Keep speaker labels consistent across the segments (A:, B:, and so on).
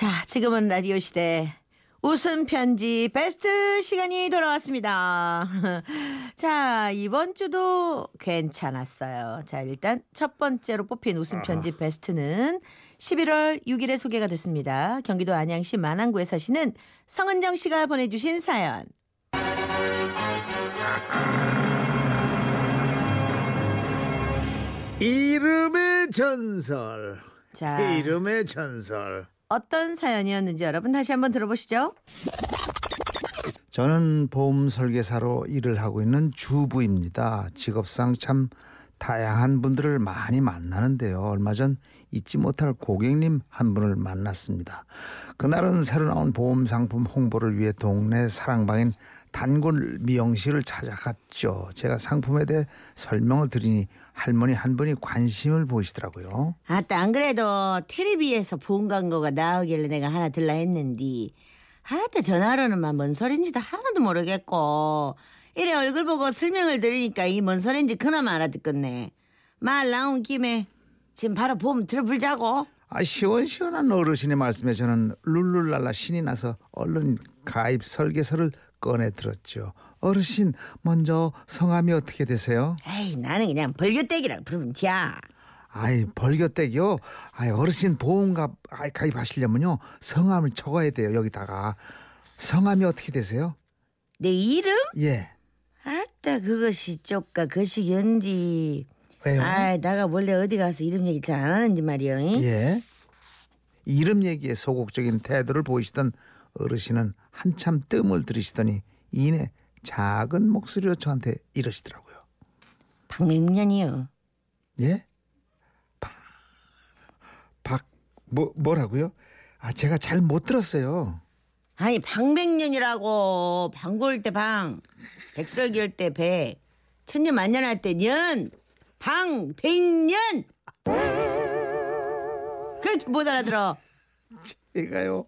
A: 자, 지금은 라디오 시대 웃음 편지 베스트 시간이 돌아왔습니다. 자, 이번 주도 괜찮았어요. 자, 일단 첫 번째로 뽑힌 웃음 편지 베스트는 11월 6일에 소개가 됐습니다. 경기도 안양시 만안구에 사시는 성은정 씨가 보내주신 사연.
B: 이름의 전설.
A: 자,
B: 이름의 전설.
A: 어떤 사연이었는지 여러분 다시 한번 들어보시죠.
B: 저는 보험 설계사로 일을 하고 있는 주부입니다. 직업상 참 다양한 분들을 많이 만나는데요. 얼마 전 잊지 못할 고객님 한 분을 만났습니다. 그날은 새로 나온 보험 상품 홍보를 위해 동네 사랑방인 단골 미용실을 찾아갔죠. 제가 상품에 대해 설명을 드리니 할머니 한 분이 관심을 보이시더라고요.
A: 아따 안 그래도 텔레비에서 본 광고가 나오길래 내가 하나 들라 했는데 아따 전화로는 뭔 소린지도 하나도 모르겠고 이래 얼굴 보고 설명을 들으니까 이 뭔 소린지 그나마 알아듣겠네 말 나온 김에 지금 바로 봄 들어불자고
B: 아 시원시원한 어르신의 말씀에 저는 룰룰랄라 신이 나서 얼른 가입 설계서를 꺼내 들었죠. 어르신 먼저 성함이 어떻게 되세요?
A: 에이 나는 그냥 벌교떼기라고 부르면 돼야
B: 아이 벌겨떼기요. 아이 어르신 보험가 아이, 가입하시려면요 성함을 적어야 돼요 여기다가 성함이 어떻게 되세요?
A: 내 이름?
B: 예
A: 아따 그것이 쪽가 그것이 연디
B: 왜요?
A: 아이 나가 원래 어디 가서 이름 얘기 잘 안 하는지 말이야 응?
B: 예 이름 얘기에 소극적인 태도를 보이시던 어르신은 한참 뜸을 들이시더니 이내 작은 목소리로 저한테 이러시더라고요.
A: 박명년이요
B: 예? 박, 뭐, 뭐라고요? 아, 제가 잘 못 들었어요.
A: 아니 방백년이라고 방골 때 방, 백설기할 때 백, 천년 만년 할 때 년, 방백년. 그렇게 못 알아들어.
B: 제가요,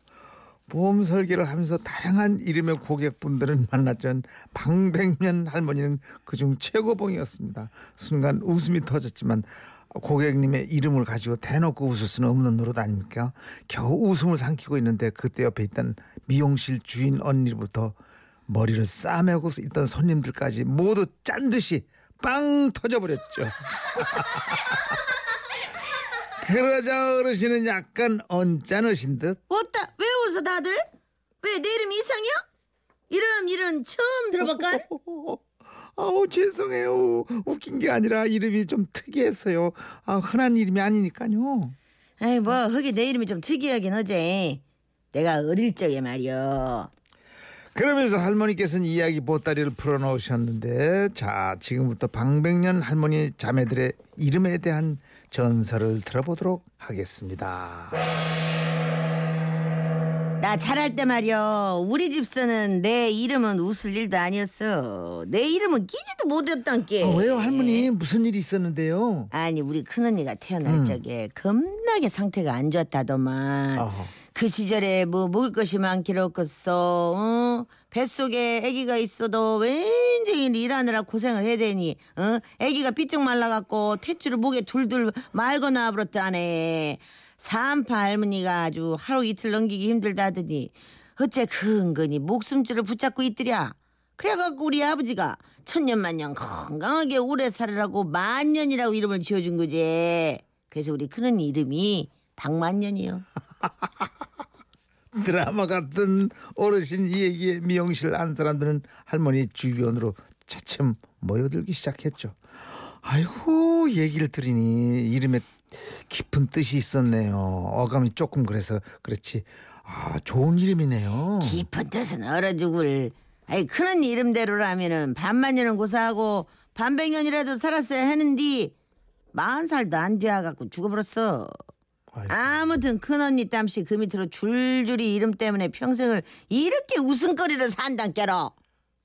B: 보험 설계를 하면서 다양한 이름의 고객분들을 만났던 방백년 할머니는 그중 최고봉이었습니다. 순간 웃음이 터졌지만 고객님의 이름을 가지고 대놓고 웃을 수는 없는 노릇 아닙니까? 겨우 웃음을 삼키고 있는데 그때 옆에 있던 미용실 주인 언니부터 머리를 싸매고 있던 손님들까지 모두 짠 듯이 빵 터져버렸죠. 그러자 어르신은 약간 언짢으신 듯
A: 어따 왜 웃어 다들? 왜 내 이름 이상이야? 이름 이름 처음 들어볼까?
B: 아우 죄송해요. 웃긴 게 아니라 이름이 좀 특이했어요. 아, 흔한 이름이 아니니까요.
A: 아이 뭐 흑이 내 이름이 좀 특이하긴 하지. 내가 어릴 적에 말이여.
B: 그러면서 할머니께서는 이야기 보따리를 풀어놓으셨는데 자 지금부터 방백년 할머니 자매들의 이름에 대한 전설을 들어보도록 하겠습니다.
A: 나 잘할 때 말이여 우리 집서는 내 이름은 웃을 일도 아니었어 내 이름은 끼지도 못했던 게
B: 어, 왜요 할머니 무슨 일이 있었는데요?
A: 아니 우리 큰언니가 태어날
B: 음.
A: 적에 겁나게 상태가 안 좋다더만
B: 어허.
A: 그 시절에 뭐 먹을 것이 많기를 없겠어 어? 뱃속에 아기가 있어도 왠지 일하느라 고생을 해야 되니 어? 아기가 삐쩍 말라갖고 탯줄을 목에 둘둘 말고 나버렸다네 산파 할머니가 아주 하루 이틀 넘기기 힘들다더니 어째 근근히 목숨줄을 붙잡고 있더랴 그래갖고 우리 아버지가 천년만년 건강하게 오래 살으라고 만년이라고 이름을 지어준 거지 그래서 우리 큰언니 이름이 박만년이요
B: 드라마 같은 어르신 이 얘기에 미용실 안 사람들은 할머니 주변으로 차츰 모여들기 시작했죠. 아이고 얘기를 들으니 이름에 깊은 뜻이 있었네요. 어감이 조금 그래서 그렇지. 아 좋은 이름이네요.
A: 깊은 뜻은 얼어 죽을 아이 큰언니 이름대로라면은 반만년은 고사하고 반백년이라도 살았어야 하는디 마흔 살도 안 돼갖고 죽어버렸어
B: 아이고.
A: 아무튼 큰언니 땀씨 그 밑으로 줄줄이 이름 때문에 평생을 이렇게 웃음거리로 산단께로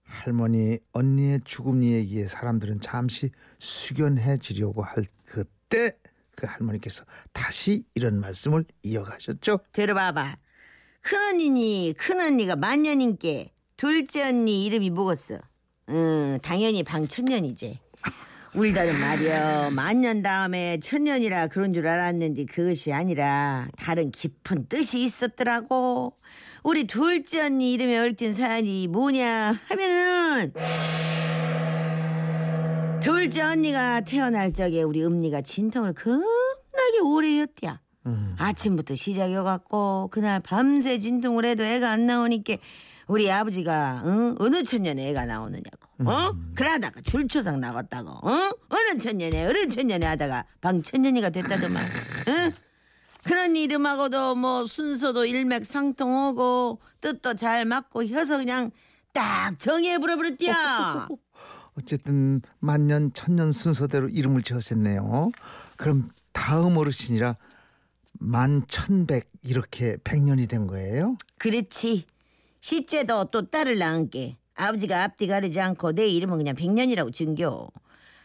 B: 할머니 언니의 죽음 얘기에 사람들은 잠시 숙연해지려고 할 그때 그 할머니께서 다시 이런 말씀을 이어가셨죠.
A: 들어봐봐 큰언니니 큰언니가 만년인께 둘째 언니 이름이 뭐겠어 응 당연히 방천년이지 울다는 말이여 만년 다음에 천년이라 그런 줄 알았는데 그것이 아니라 다른 깊은 뜻이 있었더라고. 우리 둘째 언니 이름에 얽힌 사연이 뭐냐 하면은 둘째 언니가 태어날 적에 우리 음니가 진통을 겁나게 오래 했대야. 아침부터 시작이어갖고 그날 밤새 진통을 해도 애가 안 나오니까 우리 아버지가 어? 어느 천년에 애가 나오느냐고 어? 그러다가 줄초상 나갔다고 어? 어느 천년에 어느 천년에 하다가 방천년이가 됐다더만 어? 그런 이름하고도 뭐 순서도 일맥상통하고 뜻도 잘 맞고 해서 그냥 딱 정해 부려버렸디야
B: 어쨌든 만년 천년 순서대로 이름을 지었었네요. 그럼 다음 어르신이라 만천백 이렇게 백년이 된 거예요?
A: 그렇지 시째도 또 딸을 낳은게 아버지가 앞뒤 가리지 않고 내 이름은 그냥 백년이라고 증겨.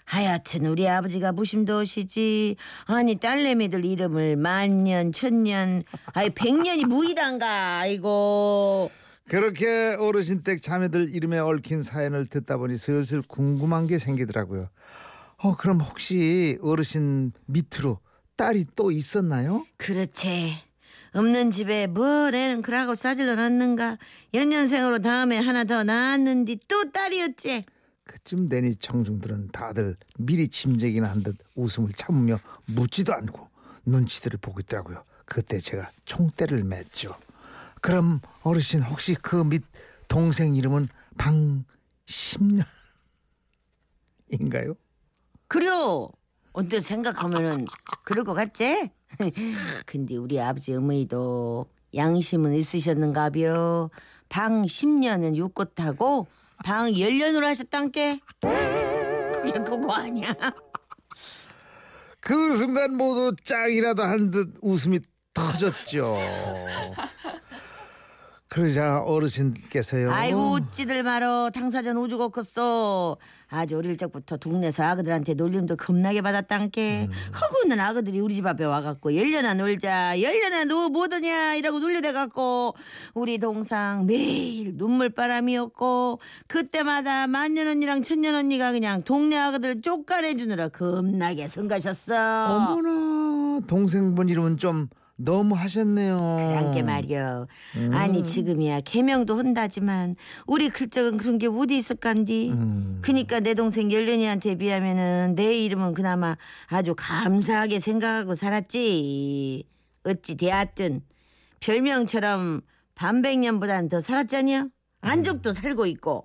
A: 하여튼 우리 아버지가 무심도시지. 아니 딸내미들 이름을 만년 천년. 아이 백년이 무이단가 아이고.
B: 그렇게 어르신 댁 자매들 이름에 얽힌 사연을 듣다 보니 슬슬 궁금한 게 생기더라고요. 어 그럼 혹시 어르신 밑으로 딸이 또 있었나요?
A: 그렇지 없는 집에 뭘 애는 그러고 싸질러 놨는가 연년생으로 다음에 하나 더 낳았는디 또 딸이었지
B: 그쯤 되니 청중들은 다들 미리 짐작이나 한 듯 웃음을 참으며 묻지도 않고 눈치들을 보고 있더라고요. 그때 제가 총대를 맸죠. 그럼 어르신 혹시 그 밑 동생 이름은 방십년인가요?
A: 그래요. 언뜻 생각하면은 그럴 것 같지? 근데 우리 아버지 어머니도 양심은 있으셨는가벼. 방 10년은 육고타고 방 10년으로 하셨단께. 그게 그거 아니야.
B: 그 순간 모두 짝이라도 한 듯 웃음이 터졌죠. 그러자 어르신께서요.
A: 아이고 웃지들 말어 당사전 오죽 컸어. 아주 어릴 적부터 동네에서 아그들한테 놀림도 겁나게 받았단께. 허구는 아그들이 우리 집 앞에 와갖고 열려나 놀자. 열려나 너 뭐더냐? 이라고 놀려대갖고 우리 동상 매일 눈물바람이었고 그때마다 만년 언니랑 천년 언니가 그냥 동네 아그들 쫓아내주느라 겁나게 성가셨어.
B: 어머나 동생분 이름은 좀 너무 하셨네요.
A: 그랑게 말이여. 아니 지금이야 개명도 혼다지만 우리 클적은 그런 게 어디 있을깐디.
B: 음.
A: 그니까 내 동생 열련이한테 비하면은 내 이름은 그나마 아주 감사하게 생각하고 살았지. 어찌 되었든 별명처럼 반백년보단 더 살았잖여. 안죽도 살고 있고.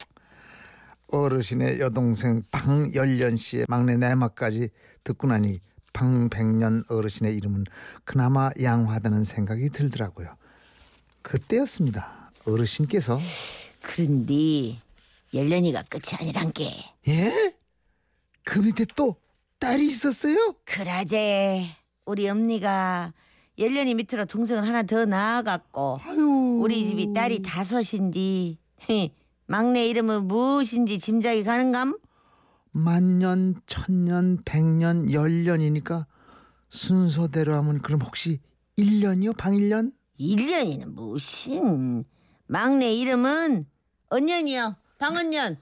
B: 어르신의 여동생 방열련 씨의 막내 내막까지 듣고 나니 방백년 어르신의 이름은 그나마 양호하다는 생각이 들더라고요. 그때였습니다. 어르신께서
A: 그런데 열련이가 끝이 아니란 게.
B: 예? 그 밑에 또 딸이 있었어요?
A: 그라제 우리 엄니가 열년이 밑으로 동생을 하나 더 낳아갖고
B: 아유.
A: 우리 집이 딸이 다섯인디 막내 이름은 무엇인지 짐작이 가는감?
B: 만년, 천년, 백년, 열년이니까 순서대로 하면 그럼 혹시 일년이요? 방일년?
A: 일년이는 무슨 막내 이름은 언년이요 방언년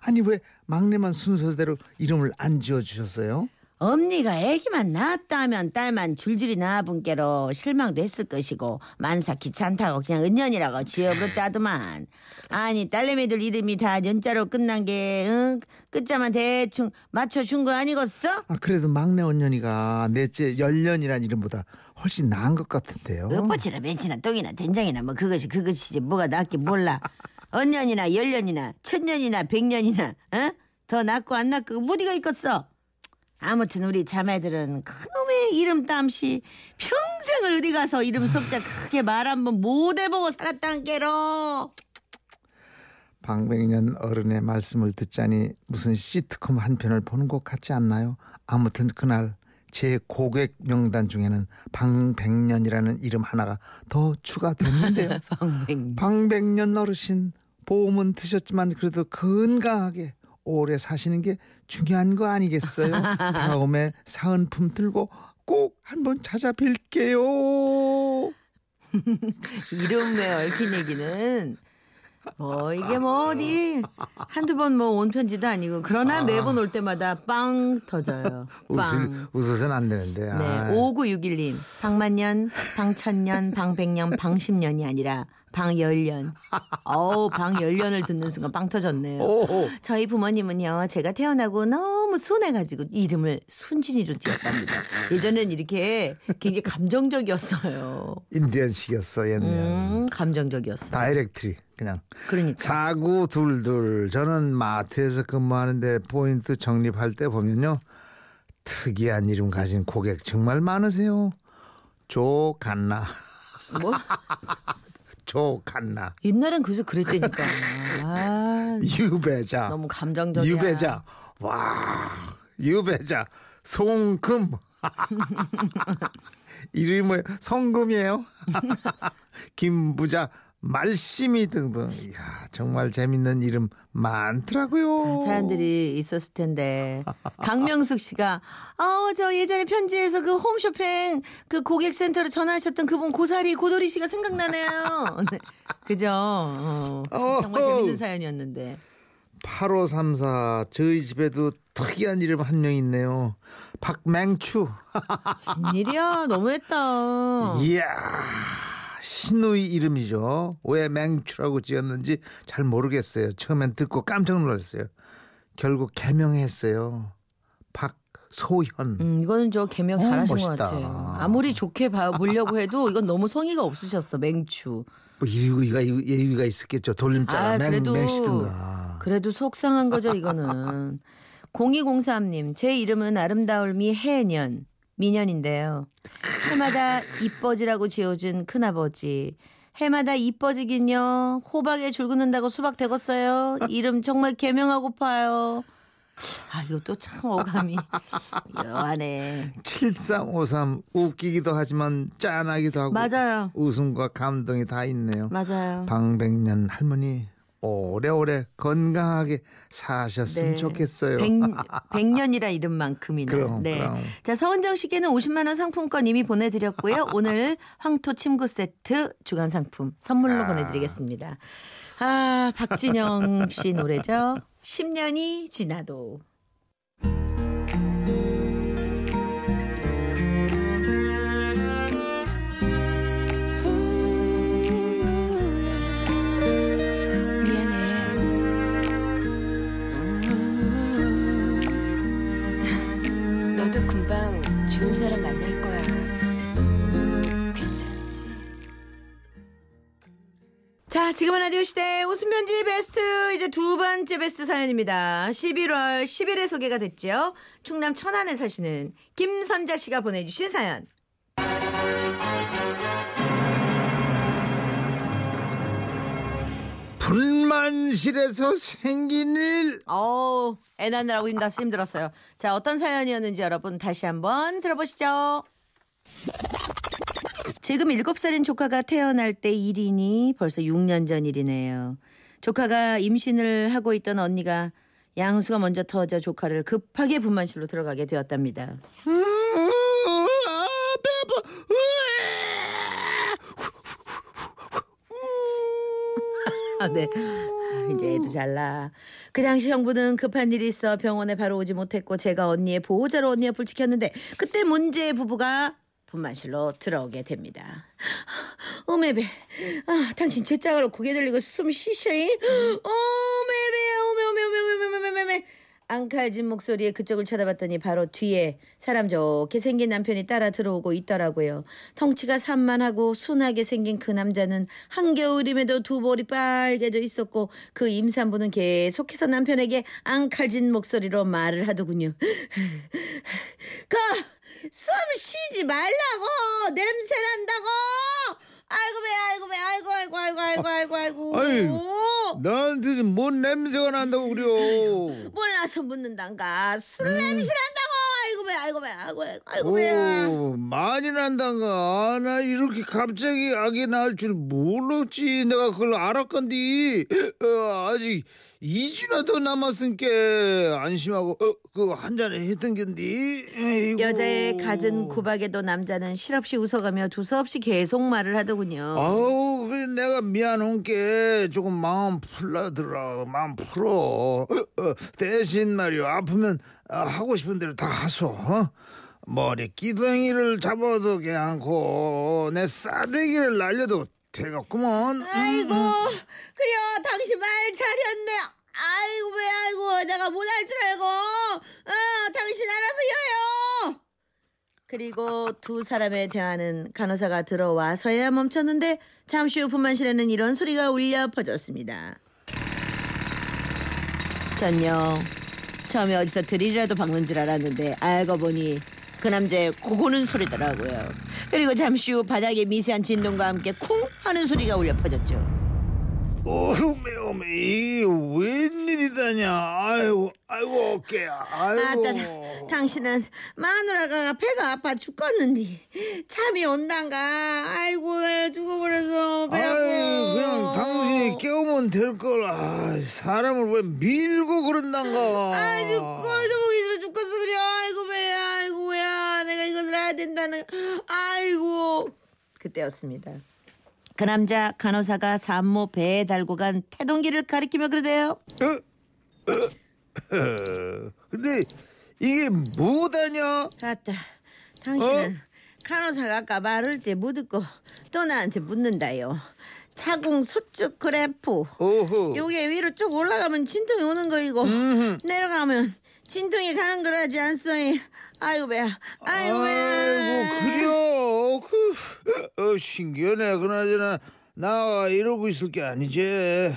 B: 아니 왜 막내만 순서대로 이름을 안 지어 주셨어요?
A: 엄니가 애기만 낳았다 하면 딸만 줄줄이 낳아분께로 실망도 했을 것이고 만사 귀찮다고 그냥 은년이라고 지어버렸다더만 아니 딸내미들 이름이 다 연자로 끝난 게 응? 끝자만 대충 맞춰준 거 아니겠어?
B: 아 그래도 막내 언년이가 넷째 열년이란 이름보다 훨씬 나은 것 같은데요.
A: 엎어치나 멘치나 똥이나 된장이나 뭐 그것이 그것이지 뭐가 낫긴 몰라 언년이나 열년이나 천년이나 백년이나 어? 더 낫고 안 낫고 어디가 있겠어 아무튼 우리 자매들은 그놈의 이름 땀시 평생을 어디 가서 이름 석자 크게 말 한번 못 해보고 살았단 게로
B: 방백년 어른의 말씀을 듣자니 무슨 시트콤 한 편을 보는 것 같지 않나요? 아무튼 그날 제 고객 명단 중에는 방백년이라는 이름 하나가 더 추가됐는데요.
A: 방백
B: 방백년 어르신 보험은 드셨지만 그래도 건강하게 오래 사시는 게 중요한 거 아니겠어요? 다음에 사은품 들고 꼭 한번 찾아뵐게요.
A: 이름에 얽힌 얘기는 뭐 이게 뭐 어디 한두 번 뭐 온 편지도 아니고 그러나 매번 올 때마다 빵 터져요. 빵.
B: 웃어서는 안 되는데.
A: 네,
B: 아,
A: 5961님. 방만년, 방천년, 방백년, 방십년이 아니라 방열년. 어우, 방열년을 듣는 순간 빵 터졌네요.
B: 오,
A: 저희 부모님은요, 제가 태어나고 너무 순해가지고 이름을 순진이로 지었답니다. 예전엔 이렇게 굉장히 감정적이었어요.
B: 인디언식이었어 옛날.
A: 음, 감정적이었어.
B: directly 그냥.
A: 그러니까.
B: 사구 둘둘 저는 마트에서 근무하는데 포인트 적립할 때 보면요 특이한 이름 가진 고객 정말 많으세요 조간나
A: 뭐?
B: 조간나
A: 옛날엔 그래서 그랬다니까. 아,
B: 유배자
A: 너무 감정적이야.
B: 유배자 와 유배자 송금 이름이 뭐예요 성금이에요 김부자 말씀이 등등 이야 정말 재밌는 이름 많더라고요
A: 사연들이 있었을 텐데 강명숙 씨가 아저 예전에 편지에서 그 홈쇼핑 그 고객센터로 전화하셨던 그분 고사리 고돌이 씨가 생각나네요. 네. 그죠? 어, 정말. 재밌는 사연이었는데
B: 8534 저희 집에도 특이한 이름 한 명 있네요 박맹추
A: 웬일이야 너무했다.
B: 이야 신우이 이름이죠 왜 맹추라고 지었는지 잘 모르겠어요 처음엔 듣고 깜짝 놀랐어요 결국 개명했어요 박소현
A: 음, 이거는 저 개명
B: 어,
A: 잘하신 것
B: 멋있다.
A: 같아요. 아무리 좋게 봐 보려고 해도 이건 너무 성의가 없으셨어 맹추.
B: 뭐 이유가 예의가 있었겠죠 돌림자가
A: 아,
B: 맹,
A: 그래도
B: 맹시든가
A: 그래도 속상한 거죠, 이거는. 0203님, 제 이름은 아름다울미 해년, 미년인데요. 해마다 이뻐지라고 지어준 큰아버지. 해마다 이뻐지긴요. 호박에 줄 긋는다고 수박 되겠어요. 이름 정말 개명하고파요. 아, 이것도 참 어감이 묘하네.
B: 7353 웃기기도 하지만 짠하기도 하고
A: 맞아요.
B: 웃음과 감동이 다 있네요
A: 맞아요.
B: 방백년 할머니 오래오래 건강하게 사셨으면
A: 네.
B: 좋겠어요.
A: 백, 백년이라 이름 만큼이나.
B: 그럼,
A: 네.
B: 그럼.
A: 자, 서은정 씨께는 50만 원 상품권 이미 보내 드렸고요. 오늘 황토 침구 세트 주간 상품 선물로
B: 아.
A: 보내 드리겠습니다. 아, 박진영 씨 노래죠. 10년이 지나도.
C: 금방 좋은 사람 만날 거야. 괜찮지?
A: 자, 지금은 라디오 시대 웃음 편지 베스트 이제 두 번째 베스트 사연입니다. 11월 10일에 소개가 됐죠. 충남 천안에 사시는 김선자 씨가 보내주신 사연.
B: 불만실에서 생긴 일
A: 어우, 애 낳느라고 힘들어 힘들었어요. 자, 어떤 사연이었는지 여러분 다시 한번 들어보시죠. 지금 7살인 조카가 태어날 때 일이니 벌써 6년 전 일이네요. 조카가 임신을 하고 있던 언니가 양수가 먼저 터져 조카를 급하게 분만실로 들어가게 되었답니다.
B: 아, 배아파.
A: 아, 네. 아, 이제 애도 잘나. 그 당시 형부는 급한 일이 있어 병원에 바로 오지 못했고 제가 언니의 보호자로 언니 옆을 지켰는데 그때 문제의 부부가 분만실로 들어오게 됩니다. 어메베, 아, 당신 제 짝으로 고개 들리고 숨 쉬셔이. 어메베, 어메, 어메, 어메, 어메, 어메, 어메, 어메. 앙칼진 목소리에 그쪽을 쳐다봤더니 바로 뒤에 사람 좋게 생긴 남편이 따라 들어오고 있더라고요. 덩치가 산만하고 순하게 생긴 그 남자는 한겨울임에도 두 볼이 빨개져 있었고 그 임산부는 계속해서 남편에게 앙칼진 목소리로 말을 하더군요. 그, 숨 쉬지 말라고! 냄새 난다고! 아이고, 배, 아이고, 배, 아이고, 아이고, 아이고, 아이고, 아이고, 아이고.
B: 아이, 나한테 뭔 냄새가 난다고 그려.
A: 몰라서 묻는단가. 술 냄새 난다고! 아이고, 배, 아이고, 배, 아이고, 아이고, 아이고, 배야.
B: 오, 많이 난단가. 아, 나 이렇게 갑자기 악이 날 줄 몰랐지. 내가 그걸 알았건디. 어, 아직 2주나 더 남았으니까 안심하고 어, 그거 한 잔에 했던 견디 에이구.
A: 여자의 갖은 구박에도 남자는 실없이 웃어가며 두서없이 계속 말을 하더군요.
B: 아우 그래 내가 미안한 게 조금 마음 풀라더라 마음 풀어 어, 어, 대신 말이야 아프면 아, 하고 싶은 대로 다 하소 어? 머리 끼덩이를 잡아도 괜찮고 내 싸대기를 날려도 되겠구먼.
A: 아이고 그래요. 당신 말 잘했네. 아이고 왜 아이고 내가 못할 줄 알고. 어 당신 알아서 해요. 그리고 두 사람의 대화는 간호사가 들어와서야 멈췄는데 잠시 후 분만실에는 이런 소리가 울려 퍼졌습니다. 전요 처음에 어디서 드릴이라도 박는 줄 알았는데 알고 보니 그 남자의 고고는 소리더라고요. 그리고 잠시 후 바닥에 미세한 진동과 함께 쿵 하는 소리가 울려 퍼졌죠.
B: 오메 오메 웬일이다냐 아이고 아이고 어깨야 아이고
A: 아따, 당신은 마누라가 배가 아파 죽겠는데 잠이 온단가. 아이고 왜 죽어버려서 배가.
B: 아이 그냥 당신이 깨우면 될걸 아, 사람을 왜 밀고 그런단가
A: 아주 꼴도 된다는. 아이고. 그때였습니다. 그 남자 간호사가 산모 배에 달고 간 태동기를 가리키며 그러대요.
B: 근데 이게 뭐다냐
A: 아따, 당신은 간호사가 아까 말할 때 못 듣고 또 나한테 묻는다요. 차공 수축 그래프.
B: 오호
A: 요게 위로 쭉 올라가면 진통이 오는 거이고
B: 음흠.
A: 내려가면 진통이 가는 거라지 않소이. 아이고 배야. 아이고 배야.
B: 아이고 그려 그 어, 신기하네 그나저나 나 이러고 있을 게 아니지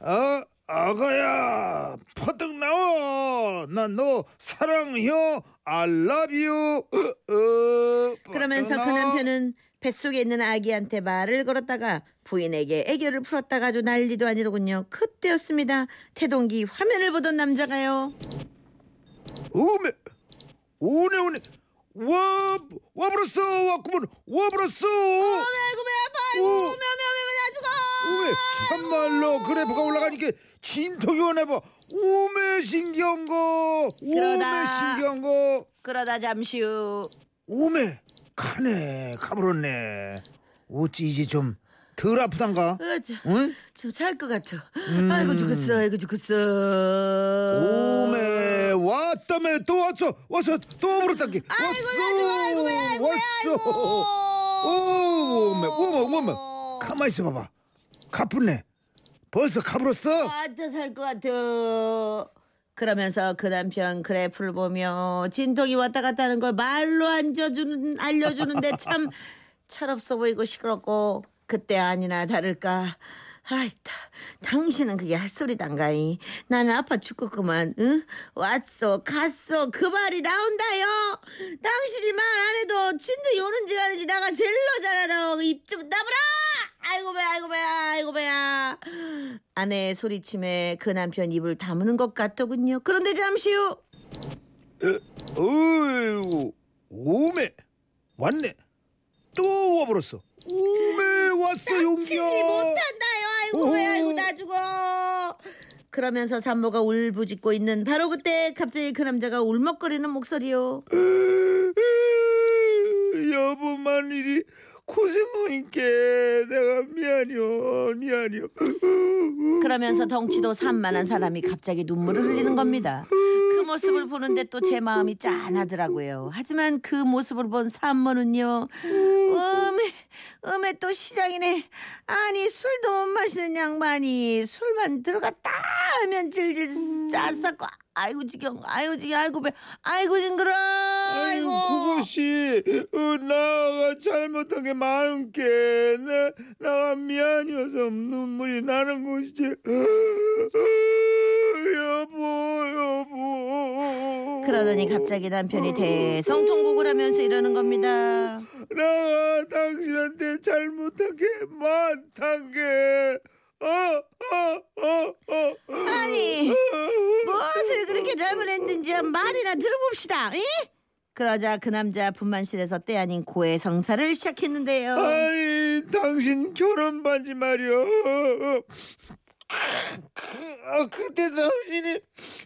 B: 어 아가야 퍼뜩 나와 난 너 사랑해 I love you 어, 어,
A: 그러면서 그. 남편은 뱃속에 있는 아기한테 말을 걸었다가 부인에게 애교를 풀었다가 아주 난리도 아니더군요. 그때였습니다. 태동기 화면을 보던 남자가요.
B: 오메 오네 오네 와 와버렸어 왔구먼 와버렸어
A: 아이고 배 아파. 아이고
B: 오.
A: 매우 매우 나 죽어.
B: 오메 참말로 그래프가 올라가니까 진통이 오네 봐 오메 신기한 거 오메. 신기한 거
A: 그러다 잠시 후
B: 오메 가네 가버렸네 어찌 이제 좀 덜 아프단가 응?
A: 좀 살 것 같아.
B: 음.
A: 아이고 죽었어. 아이고 죽었어.
B: 오메 왔다며. 또 왔어. 왔어 또 왔어.
A: 아이고 배 아이고 배
B: 왔어. 오메 오메 오메 가만히 있어 봐봐. 가뿐네 벌써 가버렸어?
A: 아따 살것 같아. 그러면서 그 남편 그래프를 보며 진통이 왔다 갔다 하는 걸 말로 앉아주는 알려주는데 참 철없어 보이고 시끄럽고 그때 아니나 다를까. 아이다 당신은 그게 할 소리단가이. 나는 아파 죽겠구만 응? 왔어 갔어 그 말이 나온다요! 당신이 말 안 해도 진동이 오는지 가는지 나가 젤로 잘 알아 입좀 나보라 아이고 배야 아이고 배야 아이고 배야. 아내의 소리침에 그 남편 입을 다무는 것 같더군요. 그런데 잠시 후
B: 어이구 오메 왔네. 또 와버렸어 오메 왔어 용기야.
A: 치지 못한다요. 아이고 배야 아이고 나 죽어. 그러면서 산모가 울부짖고 있는 바로 그때 갑자기 그 남자가 울먹거리는 목소리요.
B: 여보만 이리 고생하니까 내가 미안해요 미안해요
A: 그러면서 덩치도 산만한 사람이 갑자기 눈물을 흘리는 겁니다. 그 모습을 보는데 또 제 마음이 짠하더라고요. 하지만 그 모습을 본 산모는요. 음에 음에 또 시장이네. 아니 술도 못 마시는 양반이 술만 들어갔다 하면 질질 쌌었고 아이고 지경 아이고 지경 아이고 배 아이고 징그러
B: 아이고 그것이 어, 나가 잘못한 게 많은 게 내, 나가 미안해서 눈물이 나는 것이지 여보 여보
A: 그러더니 갑자기 남편이 대성통곡을 하면서 이러는 겁니다.
B: 나가 당신한테 잘못한 게 많단 게 어, 어, 어, 어.
A: 아니 무엇을 그렇게 잘못했는지 말이나 들어봅시다. 이? 그러자 그 남자 분만실에서 때 아닌 고해 성사를 시작했는데요.
B: 아니 당신 결혼 반지 말이야 아, 그때 당신이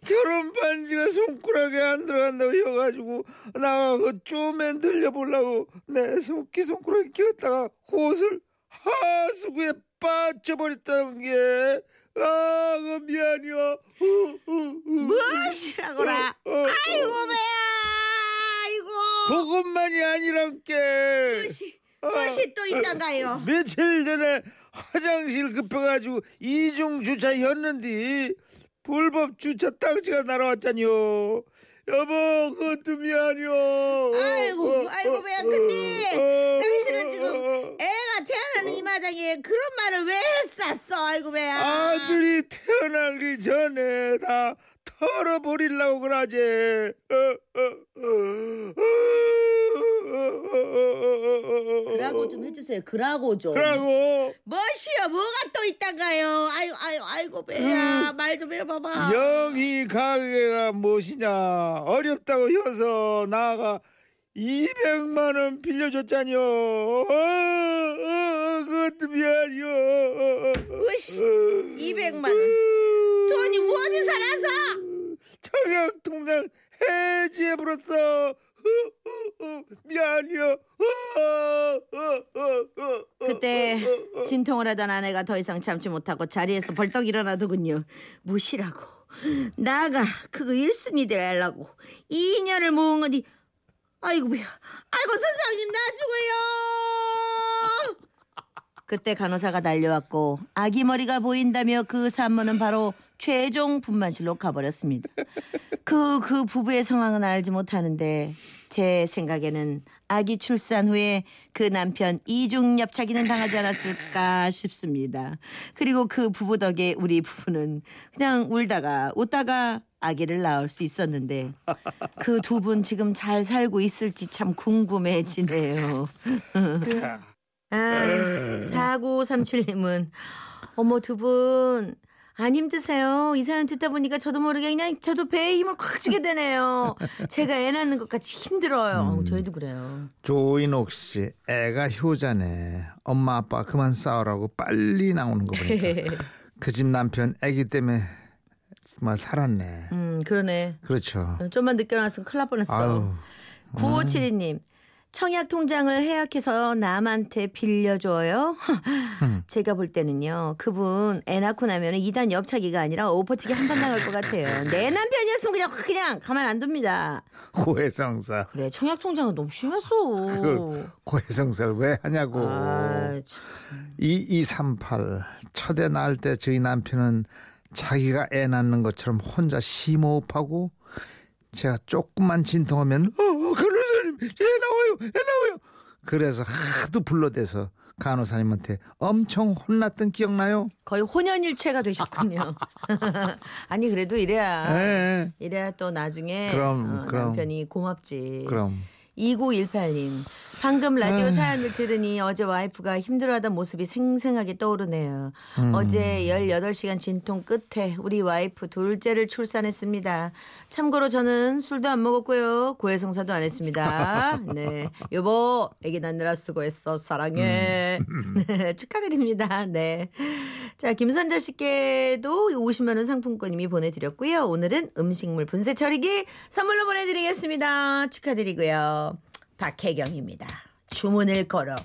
B: 결혼 반지가 손가락에 안 들어간다고 해가지고 나가 그 쪼맨 들려보려고 내 손기 손가락에 끼웠다가 옷을 하수구에 빠져버렸다는 게 아, 그 미안해요. 어, 어, 어.
A: 무엇이라고라
B: 어, 어,
A: 아이고 배야
B: 그것만이 아니란 게
A: 무엇이 무엇이 또 있단가요
B: 며칠 전에 화장실 급해가지고 이중 주차였는데 불법 주차 딱지가 날아왔잖요. 여보 그것도 미안해요.
A: 아이고, 아이고, 배야, 근데 당신은 지금
B: 어.
A: 애가 태어나는 이 마당에 그런 말을 왜 했었어 아이고 배야
B: 아들이 태어나기 전에 다 털어버리려고 그러지. 어,
A: 그라고 좀 해주세요 그라고 좀
B: 그러고
A: 뭐시여 뭐가 또 있단가요 아이고 아이고 아이고 배야 말 좀 해봐봐
B: 영희 가게가 무엇이냐 어렵다고 해서 나가 200만 원 빌려줬잖요 어, 어, 그것도 미안해요
A: 으씨 200만 원 돈이 어디서 나서
B: 청약 통장 해지해 버렸어. 미안해요.
A: 그때 진통을 하던 아내가 더 이상 참지 못하고 자리에서 벌떡 일어나더군요. 무시라고. 나가 그거 일순위 되려고. 2년을 모은 거니 아이고 뭐야. 아이고 선생님 나 죽어요 그때 간호사가 달려왔고 아기 머리가 보인다며 그 산모는 바로 최종 분만실로 가버렸습니다. 그, 그 부부의 상황은 알지 못하는데 제 생각에는 아기 출산 후에 그 남편 이중 엽차기는 당하지 않았을까 싶습니다. 그리고 그 부부 덕에 우리 부부는 그냥 울다가 웃다가 아기를 낳을 수 있었는데 그 두 분 지금 잘 살고 있을지 참 궁금해지네요. 아, 4937님은 어머 두 분 안 힘드세요? 이 사연 듣다 보니까 저도 모르게 그냥 저도 배에 힘을 꽉 주게 되네요. 제가 애 낳는 것 같이 힘들어요.
B: 음.
A: 저희도 그래요.
B: 조인옥 씨 애가 효자네 엄마 아빠 그만 싸우라고 빨리 나오는 거 보니까 그 집 남편 애기 때문에 정말 살았네
A: 음 그러네.
B: 그렇죠
A: 좀만 늦게 나왔으면 큰일 날 뻔했어.
B: 아유
A: 9572님. 청약 통장을 해약해서 남한테 빌려줘요? 제가 볼 때는요. 그분 애 낳고 나면 2단 엽차기가 아니라 오퍼치기 한 번 나갈 것 같아요. 내 남편이었으면 그냥 그냥 가만 안 둡니다.
B: 고해성사
A: 그래 청약 통장은 너무 심했어.
B: 그걸 고해성사를 왜 하냐고
A: 아, 참.
B: 2238 첫애 낳을 때 저희 남편은 자기가 애 낳는 것처럼 혼자 심호흡하고 제가 조금만 진통하면 애 나와요 애 나와요 그래서 하도 불러대서 간호사님한테 엄청 혼났던 기억나요?
A: 거의 혼연일체가 되셨군요. 아니 그래도 이래야
B: 네.
A: 이래야 또 나중에
B: 그럼,
A: 어,
B: 그럼.
A: 남편이 고맙지.
B: 그럼
A: 2918님. 방금 라디오 사연을 들으니 어제 와이프가 힘들어하던 모습이 생생하게 떠오르네요.
B: 음.
A: 어제 18시간 진통 끝에 우리 와이프 둘째를 출산했습니다. 참고로 저는 술도 안 먹었고요. 고해성사도 안 했습니다. 네. 여보, 애기 낳느라 수고했어. 사랑해.
B: 음.
A: 네, 축하드립니다. 네. 자, 김선자 씨께도 50만 원 상품권 이미 보내드렸고요. 오늘은 음식물 분쇄 처리기 선물로 보내드리겠습니다. 축하드리고요. 박혜경입니다. 주문을 걸어.